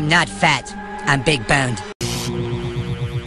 I'm not fat. I'm big boned.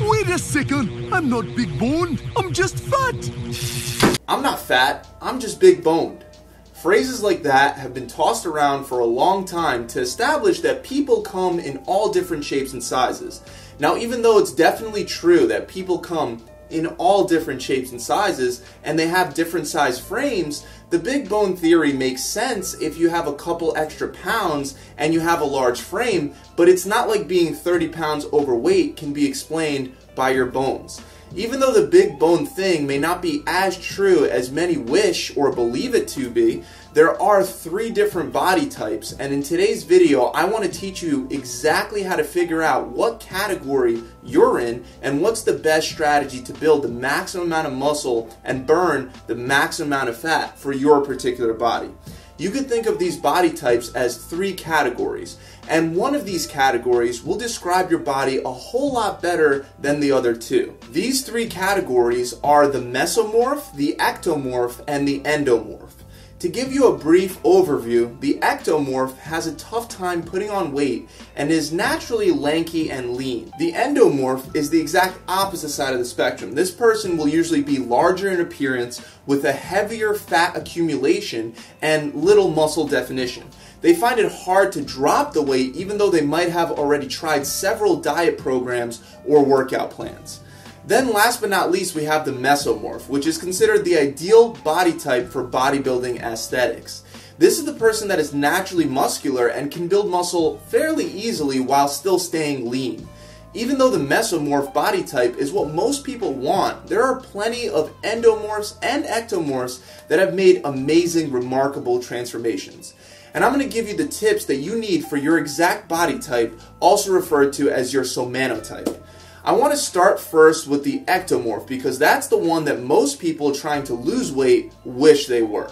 Wait a second. I'm not big boned. I'm just fat. I'm not fat, I'm just big boned. Phrases like that have been tossed around for a long time to establish that people come in all different shapes and sizes. Now, even though it's definitely true that people come in all different shapes and sizes and they have different size frames, the big bone theory makes sense if you have a couple extra pounds and you have a large frame, but it's not like being 30 pounds overweight can be explained by your bones. Even though the big bone thing may not be as true as many wish or believe it to be, there are three different body types, and in today's video, I want to teach you exactly how to figure out what category you're in and what's the best strategy to build the maximum amount of muscle and burn the maximum amount of fat for your particular body. You could think of these body types as three categories, and one of these categories will describe your body a whole lot better than the other two. These three categories are the mesomorph, the ectomorph, and the endomorph. To give you a brief overview, the ectomorph has a tough time putting on weight and is naturally lanky and lean. The endomorph is the exact opposite side of the spectrum. This person will usually be larger in appearance with a heavier fat accumulation and little muscle definition. They find it hard to drop the weight even though they might have already tried several diet programs or workout plans. Then last but not least, we have the mesomorph, which is considered the ideal body type for bodybuilding aesthetics. This is the person that is naturally muscular and can build muscle fairly easily while still staying lean. Even though the mesomorph body type is what most people want, there are plenty of endomorphs and ectomorphs that have made amazing, remarkable transformations. And I'm going to give you the tips that you need for your exact body type, also referred to as your somatotype. I want to start first with the ectomorph because that's the one that most people trying to lose weight wish they were.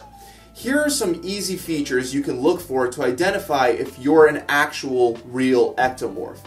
Here are some easy features you can look for to identify if you're an actual real ectomorph.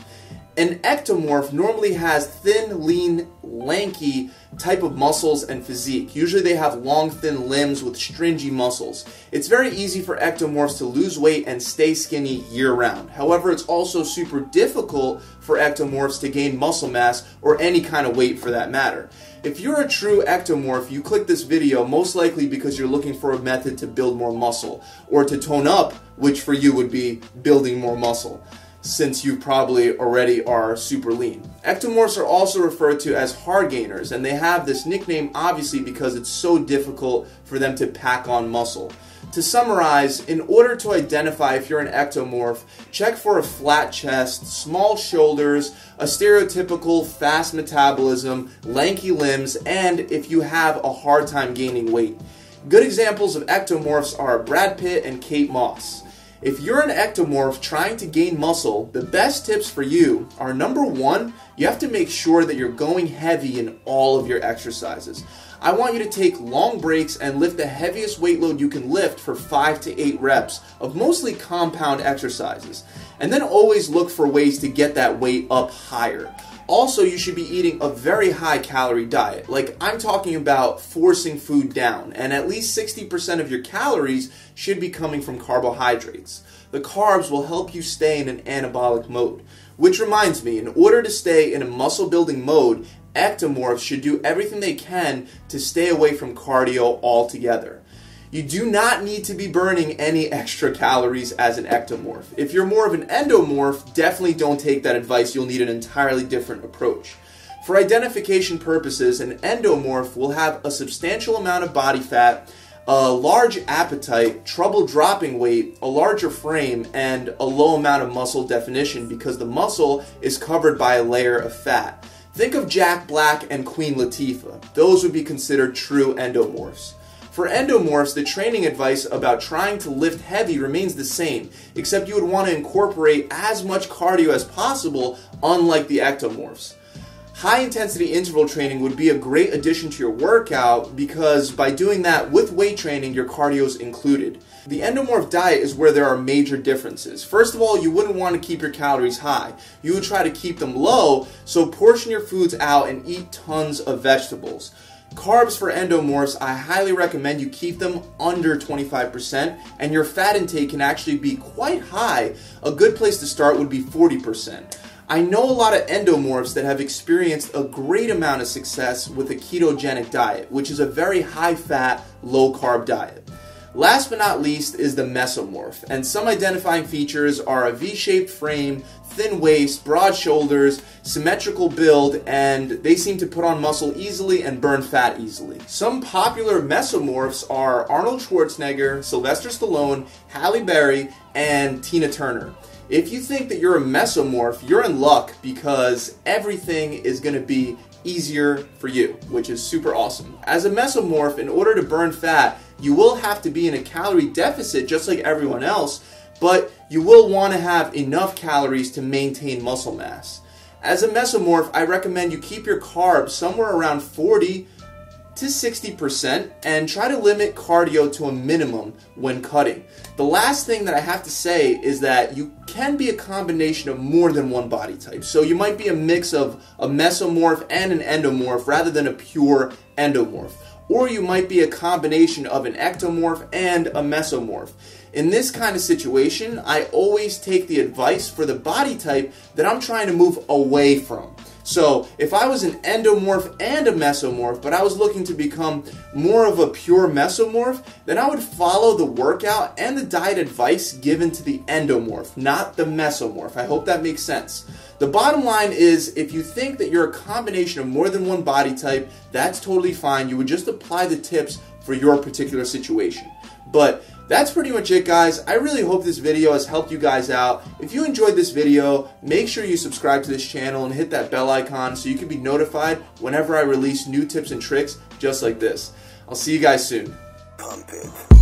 An ectomorph normally has thin, lean, lanky type of muscles and physique. Usually they have long, thin limbs with stringy muscles. It's very easy for ectomorphs to lose weight and stay skinny year round. However, it's also super difficult for ectomorphs to gain muscle mass or any kind of weight for that matter. If you're a true ectomorph, you click this video most likely because you're looking for a method to build more muscle or to tone up, which for you would be building more muscle since you probably already are super lean. Ectomorphs are also referred to as hard gainers, and they have this nickname obviously because it's so difficult for them to pack on muscle. To summarize, in order to identify if you're an ectomorph, check for a flat chest, small shoulders, a stereotypical fast metabolism, lanky limbs, and if you have a hard time gaining weight. Good examples of ectomorphs are Brad Pitt and Kate Moss. If you're an ectomorph trying to gain muscle, the best tips for you are number one, you have to make sure that you're going heavy in all of your exercises. I want you to take long breaks and lift the heaviest weight load you can lift for 5 to 8 reps of mostly compound exercises. And then always look for ways to get that weight up higher. Also, you should be eating a very high calorie diet. Like, I'm talking about forcing food down, and at least 60% of your calories should be coming from carbohydrates. The carbs will help you stay in an anabolic mode. Which reminds me, in order to stay in a muscle building mode, ectomorphs should do everything they can to stay away from cardio altogether. You do not need to be burning any extra calories as an ectomorph. If you're more of an endomorph, definitely don't take that advice. You'll need an entirely different approach. For identification purposes, an endomorph will have a substantial amount of body fat, a large appetite, trouble dropping weight, a larger frame, and a low amount of muscle definition because the muscle is covered by a layer of fat. Think of Jack Black and Queen Latifah. Those would be considered true endomorphs. For endomorphs, the training advice about trying to lift heavy remains the same, except you would want to incorporate as much cardio as possible, unlike the ectomorphs. High intensity interval training would be a great addition to your workout because by doing that with weight training, your cardio is included. The endomorph diet is where there are major differences. First of all, you wouldn't want to keep your calories high. You would try to keep them low, so portion your foods out and eat tons of vegetables. Carbs for endomorphs, I highly recommend you keep them under 25%, and your fat intake can actually be quite high. A good place to start would be 40%. I know a lot of endomorphs that have experienced a great amount of success with a ketogenic diet, which is a very high fat, low carb diet. Last but not least is the mesomorph, and some identifying features are a V-shaped frame, thin waist, broad shoulders, symmetrical build, and they seem to put on muscle easily and burn fat easily. Some popular mesomorphs are Arnold Schwarzenegger, Sylvester Stallone, Halle Berry, and Tina Turner. If you think that you're a mesomorph, you're in luck because everything is going to be easier for you, which is super awesome. As a mesomorph, in order to burn fat, you will have to be in a calorie deficit just like everyone else, but you will want to have enough calories to maintain muscle mass. As a mesomorph, I recommend you keep your carbs somewhere around 40 to 60% and try to limit cardio to a minimum when cutting. The last thing that I have to say is that you can be a combination of more than one body type. So you might be a mix of a mesomorph and an endomorph rather than a pure endomorph or you might be a combination of an ectomorph and a mesomorph. In this kind of situation, I always take the advice for the body type that I'm trying to move away from. So, if I was an endomorph and a mesomorph, but I was looking to become more of a pure mesomorph, then I would follow the workout and the diet advice given to the endomorph, not the mesomorph. I hope that makes sense. The bottom line is if you think that you're a combination of more than one body type, that's totally fine. You would just apply the tips for your particular situation. But that's pretty much it guys. I really hope this video has helped you guys out. If you enjoyed this video, make sure you subscribe to this channel and hit that bell icon so you can be notified whenever I release new tips and tricks just like this. I'll see you guys soon. Pump it.